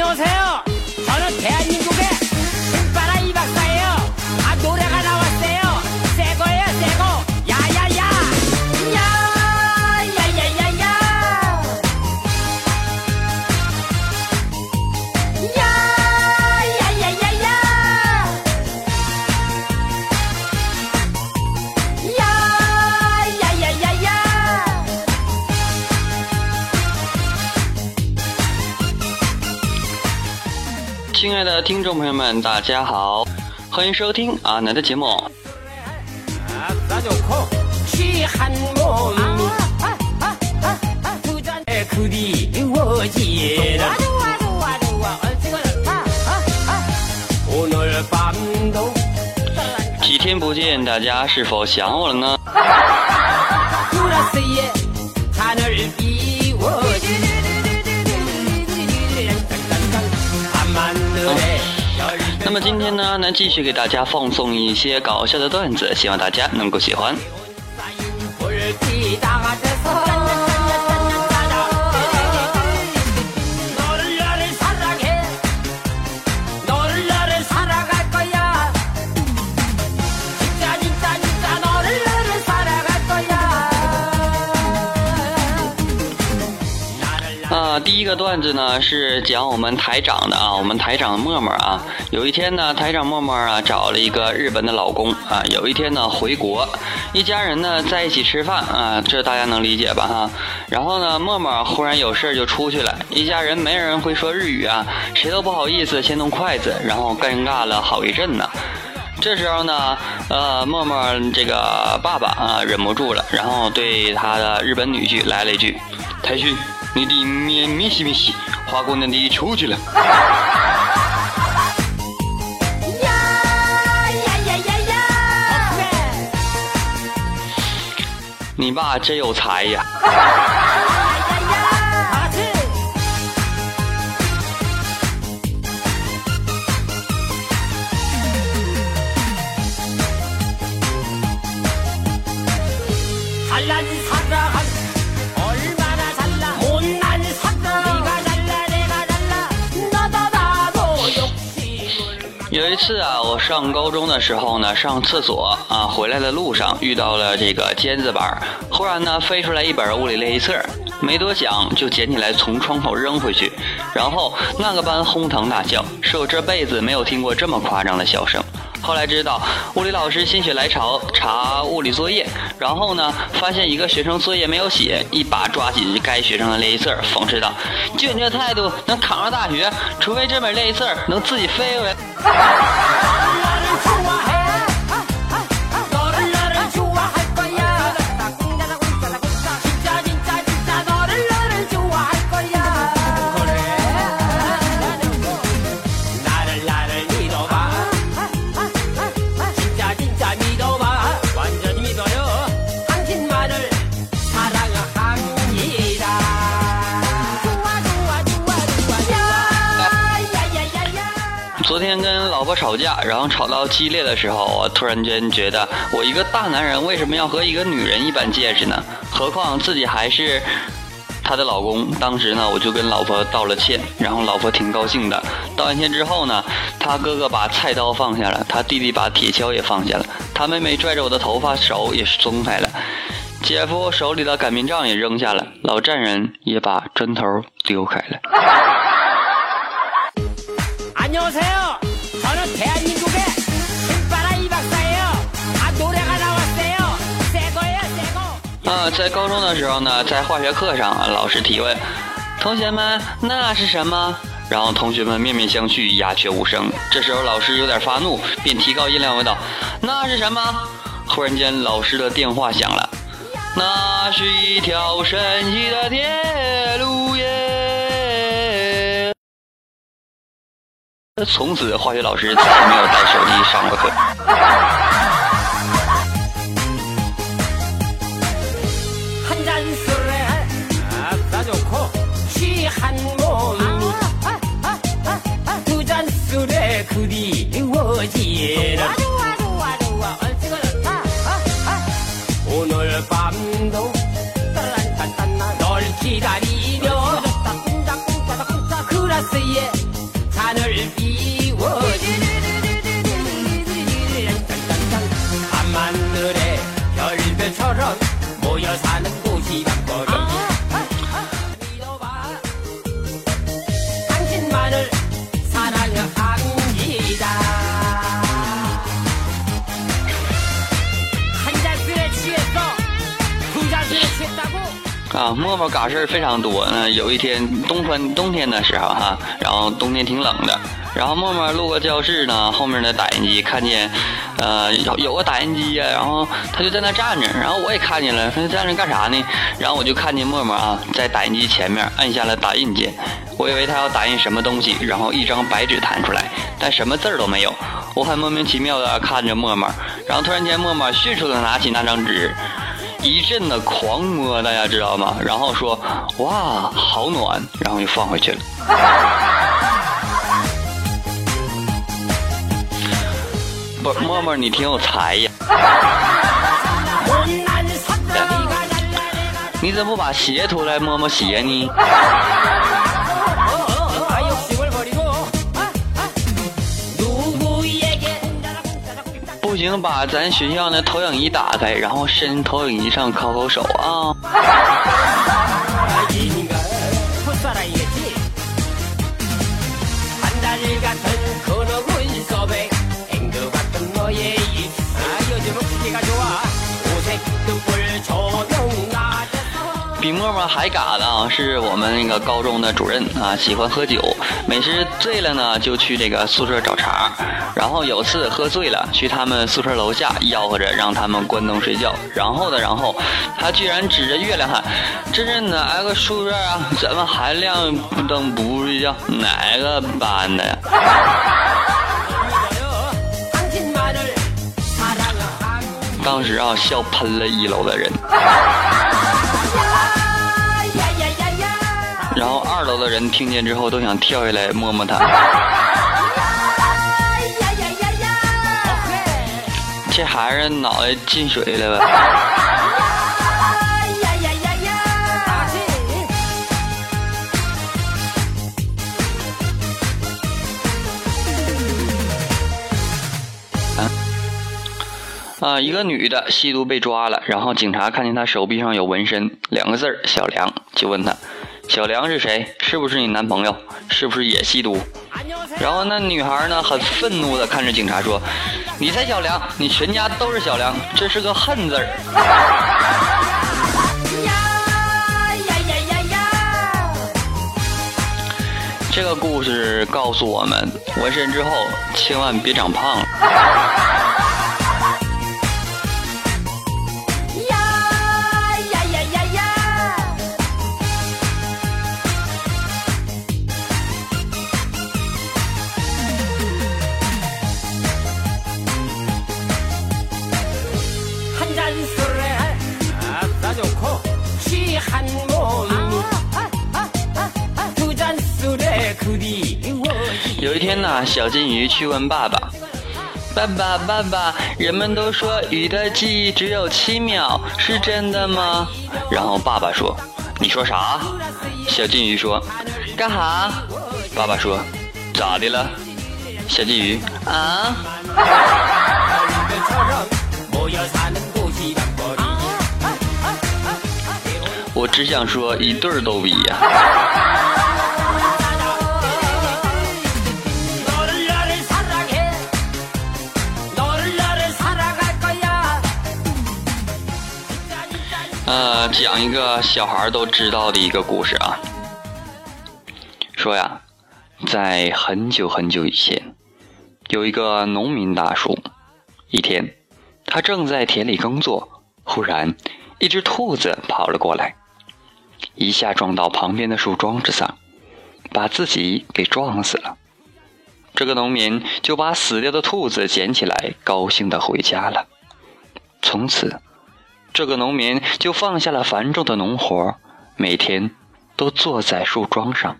안녕하세요. 저는 대한민국 亲爱的听众朋友们，大家好，欢迎收听阿南的节目。几天不见，大家是否想我了呢？那么今天呢，能继续给大家放送一些搞笑的段子，希望大家能够喜欢。第一个段子呢是讲我们台长的啊，我们台长默默啊，有一天呢，台长默默啊找了一个日本的老公啊，有一天呢回国，一家人呢在一起吃饭啊，这大家能理解吧哈？然后呢，默默忽然有事儿就出去了，一家人没人会说日语啊，谁都不好意思先动筷子，然后尴尬了好一阵呢。这时候呢，呃，默默这个爸爸啊忍不住了，然后对他的日本女婿来了一句：“太君，你的面咪西咪西花姑娘你出去了呀呀呀呀呀你爸真有才呀。呀呀呀呀啊去次啊，我上高中的时候呢，上厕所啊，回来的路上遇到了这个尖子班，忽然呢飞出来一本物理练习册，没多想就捡起来从窗口扔回去，然后那个班哄堂大笑，说我这辈子没有听过这么夸张的笑声。后来知道物理老师心血来潮查物理作业，然后呢发现一个学生作业没有写，一把抓起该学生的练习册，讽刺道：“就你这态度，能考上大学，除非这本练习册能自己飞回来。”哈哈哈哈哈昨天跟老婆吵架，然后吵到激烈的时候，我突然间觉得，我一个大男人为什么要和一个女人一般见识呢？何况自己还是她的老公。当时呢，我就跟老婆道了歉，然后老婆挺高兴的。道完歉之后呢，他哥哥把菜刀放下了，他弟弟把铁锹也放下了，他妹妹拽着我的头发，手也是松开了。姐夫手里的擀面杖也扔下了，老丈人也把砖头丢开了。在高中的时候呢，在化学课上，老师提问，同学们，那是什么？然后同学们面面相觑，鸦雀无声。这时候老师有点发怒，便提高音量问道：“那是什么？”忽然间，老师的电话响了，那是一条神奇的铁路耶。从此，化学老师再也没有带手机上过课。 좋고 취한 몸이 두잔 술에 그리워지라. 오늘 밤도 널 기다리며 그라스에 啊，默默嘎事儿非常多。嗯，有一天冬春冬天的时候哈，然后冬天挺冷的，然后默默路过教室呢，后面的打印机看见，呃，有有个打印机呀，然后他就在那站着，然后我也看见了，他就站着干啥呢？然后我就看见默默啊，在打印机前面按下了打印键，我以为他要打印什么东西，然后一张白纸弹出来，但什么字儿都没有。我很莫名其妙的看着默默，然后突然间默默迅速的拿起那张纸。一阵的狂摸，大家知道吗？然后说：“哇，好暖！”然后又放回去了。不，默默你挺有才呀！你怎么不把鞋脱来摸摸鞋呢？行，把咱学校那投影仪打开，然后伸投影仪上抠抠手啊。比默默还嘎的啊，是我们那个高中的主任啊，喜欢喝酒，每次醉了呢就去这个宿舍找茬。然后有次喝醉了，去他们宿舍楼下吆喝着让他们关灯睡觉。然后呢，然后他居然指着月亮喊：“这是哪个宿舍啊？怎么还亮灯不睡觉？哪个班的呀？”当时啊，笑喷了一楼的人。然后二楼的人听见之后都想跳下来摸摸他。这孩子脑袋进水了吧？啊，一个女的吸毒被抓了，然后警察看见她手臂上有纹身，两个字儿小梁，就问她。小梁是谁？是不是你男朋友？是不是也吸毒？然后那女孩呢，很愤怒的看着警察说：“你才小梁，你全家都是小梁，这是个恨字儿。”这个故事告诉我们，纹身之后千万别长胖。小金鱼去问爸爸：“爸爸，爸爸，人们都说鱼的记忆只有七秒，是真的吗？”然后爸爸说：“你说啥？”小金鱼说：“干哈？”爸爸说：“咋的了？”小金鱼啊。我只想说一对儿逗比呀！呃，讲一个小孩都知道的一个故事啊。说呀，在很久很久以前，有一个农民大叔。一天，他正在田里耕作，忽然，一只兔子跑了过来。一下撞到旁边的树桩子上，把自己给撞死了。这个农民就把死掉的兔子捡起来，高兴的回家了。从此，这个农民就放下了繁重的农活，每天都坐在树桩上，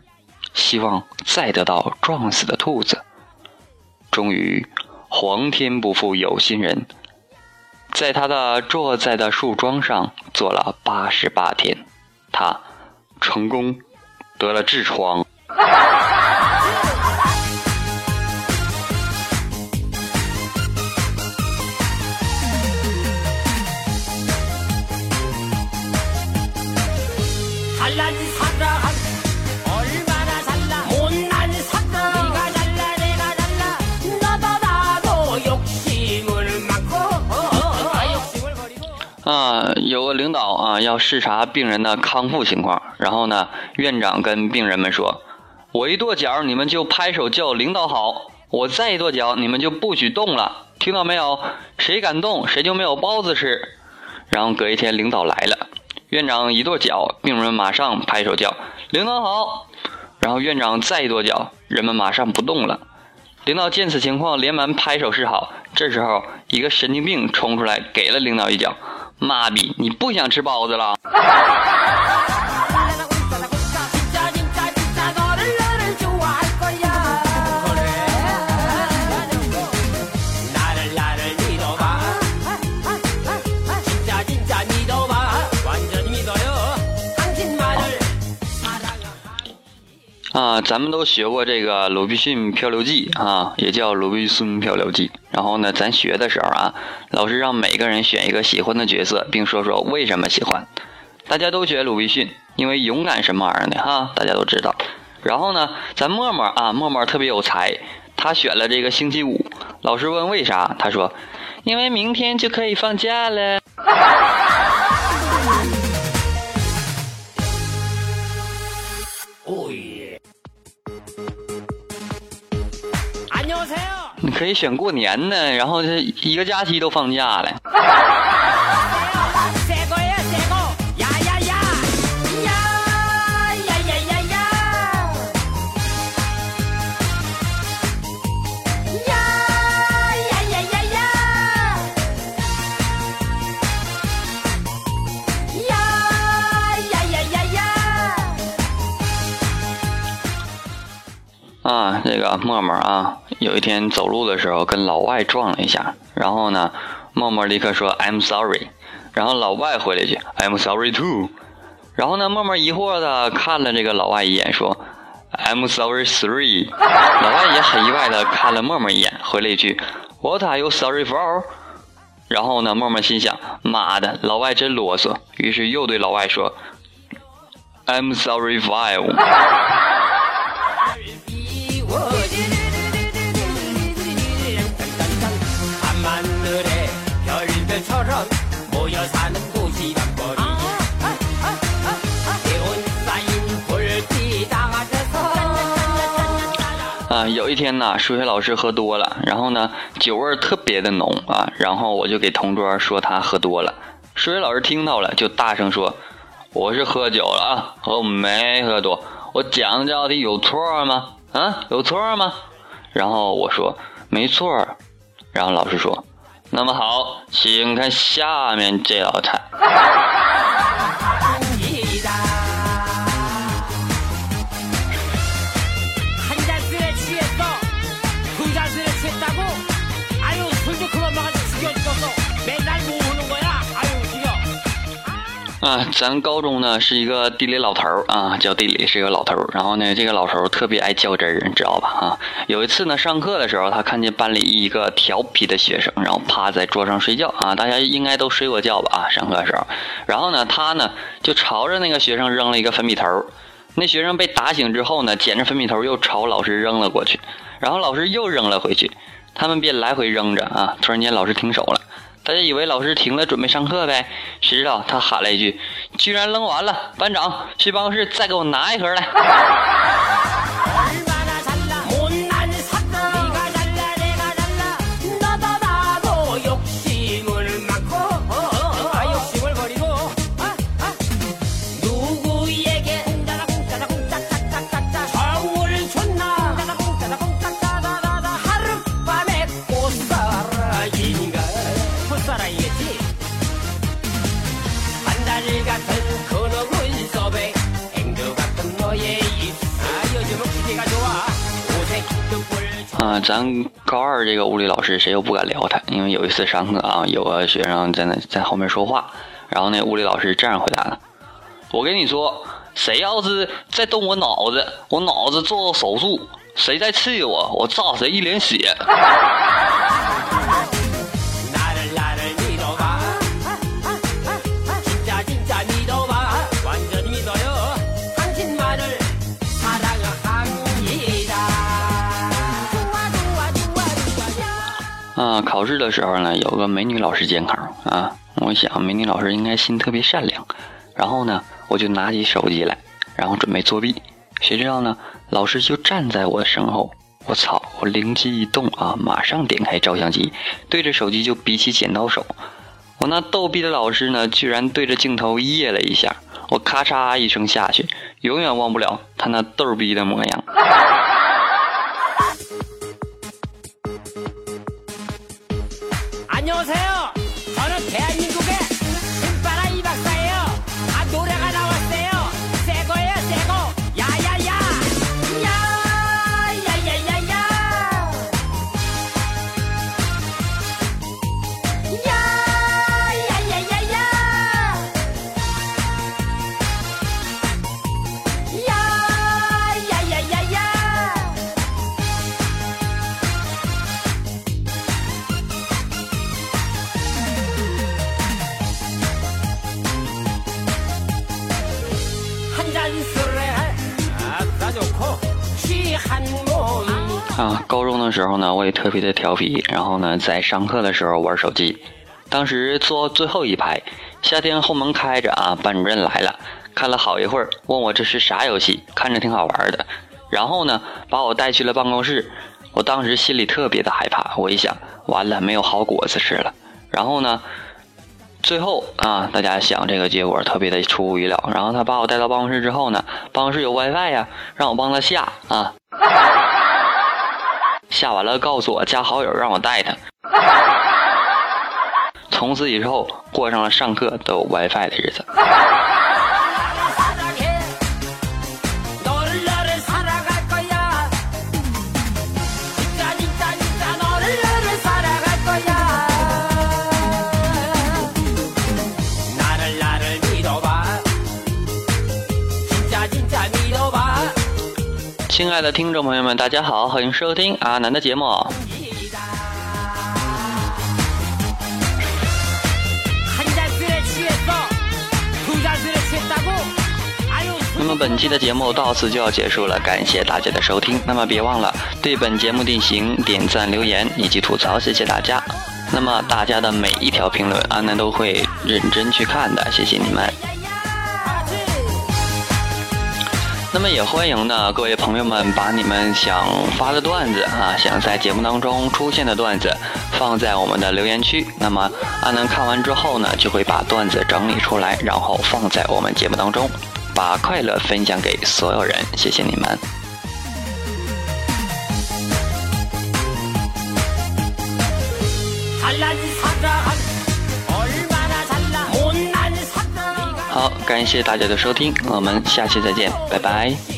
希望再得到撞死的兔子。终于，皇天不负有心人，在他的坐在的树桩上坐了八十八天，他。成功得了痔疮。视察病人的康复情况。然后呢，院长跟病人们说：“我一跺脚，你们就拍手叫领导好；我再一跺脚，你们就不许动了。听到没有？谁敢动，谁就没有包子吃。”然后隔一天，领导来了，院长一跺脚，病人马上拍手叫领导好。然后院长再一跺脚，人们马上不动了。领导见此情况，连忙拍手示好。这时候，一个神经病冲出来，给了领导一脚。妈逼！你不想吃包子了？啊，咱们都学过这个《鲁滨逊漂流记》啊，也叫《鲁滨孙漂流记》。然后呢，咱学的时候啊，老师让每个人选一个喜欢的角色，并说说为什么喜欢。大家都选鲁滨逊，因为勇敢什么玩意儿的哈，大家都知道。然后呢，咱默默啊，默默特别有才，他选了这个星期五。老师问为啥，他说，因为明天就可以放假了。你可以选过年的，然后这一个假期都放假了。啊，这个默默啊，有一天走路的时候跟老外撞了一下，然后呢，默默立刻说 I'm sorry，然后老外回了一句 I'm sorry too，然后呢，默默疑惑的看了这个老外一眼，说 I'm sorry three，老外也很意外的看了默默一眼，回了一句 What are you sorry for？然后呢，默默心想妈的，老外真啰嗦，于是又对老外说 I'm sorry five。啊，有一天呢，数学老师喝多了，然后呢，酒味特别的浓啊，然后我就给同桌说他喝多了。数学老师听到了，就大声说：“我是喝酒了啊，我没喝多，我讲的道题有错吗？啊，有错吗？”然后我说：“没错。”然后老师说：“那么好，请看下面这道菜。” 啊，咱高中呢是一个地理老头儿啊，叫地理是一个老头儿。然后呢，这个老头儿特别爱较真儿，你知道吧？啊，有一次呢，上课的时候，他看见班里一个调皮的学生，然后趴在桌上睡觉啊。大家应该都睡过觉吧？啊，上课的时候，然后呢，他呢就朝着那个学生扔了一个粉笔头。那学生被打醒之后呢，捡着粉笔头又朝老师扔了过去，然后老师又扔了回去，他们便来回扔着啊。突然间，老师停手了。他就以为老师停了，准备上课呗？谁知道他喊了一句：“居然扔完了！班长，去办公室再给我拿一盒来。”嗯，咱高二这个物理老师谁又不敢聊他？因为有一次上课啊，有个学生在那在后面说话，然后那物理老师这样回答的：“我跟你说，谁要是再动我脑子，我脑子做手术；谁再气我，我炸谁一脸血。”啊，考试的时候呢，有个美女老师监考啊，我想美女老师应该心特别善良，然后呢，我就拿起手机来，然后准备作弊。谁知道呢，老师就站在我身后。我操！我灵机一动啊，马上点开照相机，对着手机就比起剪刀手。我那逗逼的老师呢，居然对着镜头耶了一下，我咔嚓一声下去，永远忘不了他那逗逼的模样。高中的时候呢，我也特别的调皮，然后呢，在上课的时候玩手机。当时坐最后一排，夏天后门开着啊，班主任来了，看了好一会儿，问我这是啥游戏，看着挺好玩的。然后呢，把我带去了办公室。我当时心里特别的害怕，我一想，完了，没有好果子吃了。然后呢，最后啊，大家想这个结果特别的出乎意料。然后他把我带到办公室之后呢，办公室有 WiFi 呀，让我帮他下啊。下完了告诉我加好友，让我带他。从此以后过上了上课都有 WiFi 的日子。亲爱的听众朋友们大家好欢迎收听阿南的节目。那么本期的节目到此就要结束了感谢大家的收听。那么别忘了对本节目进行点赞留言以及吐槽谢谢大家。那么大家的每一条评论阿南都会认真去看的谢谢你们。那么也欢迎呢，各位朋友们把你们想发的段子啊，想在节目当中出现的段子放在我们的留言区。那么阿南看完之后呢，就会把段子整理出来，然后放在我们节目当中，把快乐分享给所有人。谢谢你们。잘난 感谢大家的收听，我们下期再见，拜拜。